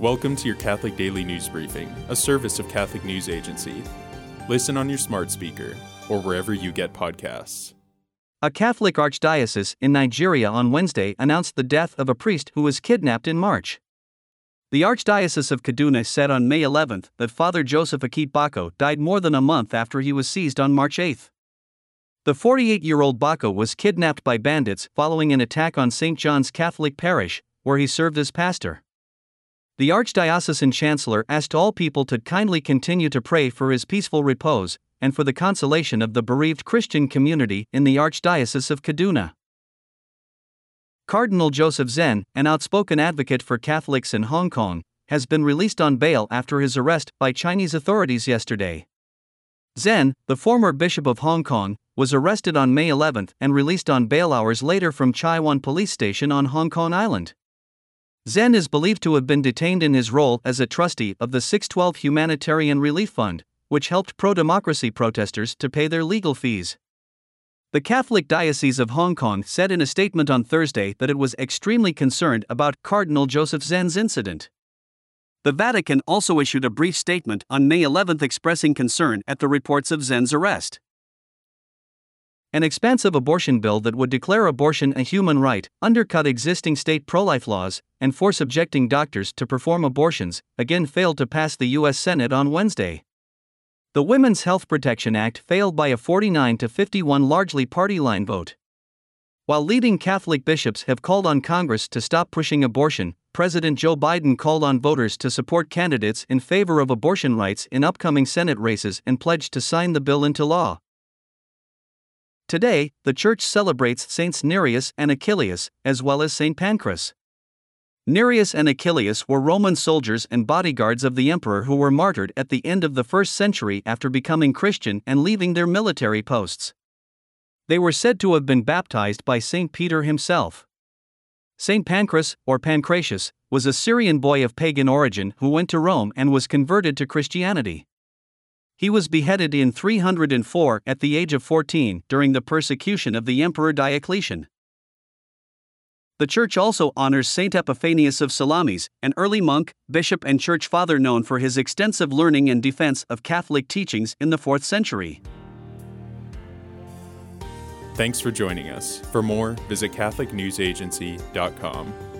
Welcome to your Catholic Daily News Briefing, a service of Catholic News Agency. Listen on your smart speaker or wherever you get podcasts. A Catholic archdiocese in Nigeria on Wednesday announced the death of a priest who was kidnapped in March. The Archdiocese of Kaduna said on May 11 that Father Joseph Akit Bako died more than a month after he was seized on March 8. The 48 year old Bako was kidnapped by bandits following an attack on St. John's Catholic Parish, where he served as pastor. The Archdiocesan Chancellor asked all people to kindly continue to pray for his peaceful repose and for the consolation of the bereaved Christian community in the Archdiocese of Kaduna. Cardinal Joseph Zen, an outspoken advocate for Catholics in Hong Kong, has been released on bail after his arrest by Chinese authorities yesterday. Zen, the former Bishop of Hong Kong, was arrested on May 11 and released on bail hours later from Chai Wan Police Station on Hong Kong Island. Zen is believed to have been detained in his role as a trustee of the 612 Humanitarian Relief Fund, which helped pro democracy protesters to pay their legal fees. The Catholic Diocese of Hong Kong said in a statement on Thursday that it was extremely concerned about Cardinal Joseph Zen's incident. The Vatican also issued a brief statement on May 11 expressing concern at the reports of Zen's arrest. An expansive abortion bill that would declare abortion a human right, undercut existing state pro life laws, and force subjecting doctors to perform abortions, again failed to pass the U.S. Senate on Wednesday. The Women's Health Protection Act failed by a 49 to 51 largely party line vote. While leading Catholic bishops have called on Congress to stop pushing abortion, President Joe Biden called on voters to support candidates in favor of abortion rights in upcoming Senate races and pledged to sign the bill into law. Today, the Church celebrates Saints Nereus and Achilles, as well as Saint Pancras. Nereus and Achilles were Roman soldiers and bodyguards of the emperor who were martyred at the end of the first century after becoming Christian and leaving their military posts. They were said to have been baptized by St. Peter himself. St. Pancras, or Pancratius, was a Syrian boy of pagan origin who went to Rome and was converted to Christianity. He was beheaded in 304 at the age of 14 during the persecution of the Emperor Diocletian. The church also honors Saint Epiphanius of Salamis, an early monk, bishop, and church father known for his extensive learning and defense of Catholic teachings in the 4th century. Thanks for joining us. For more, visit CatholicNewsAgency.com.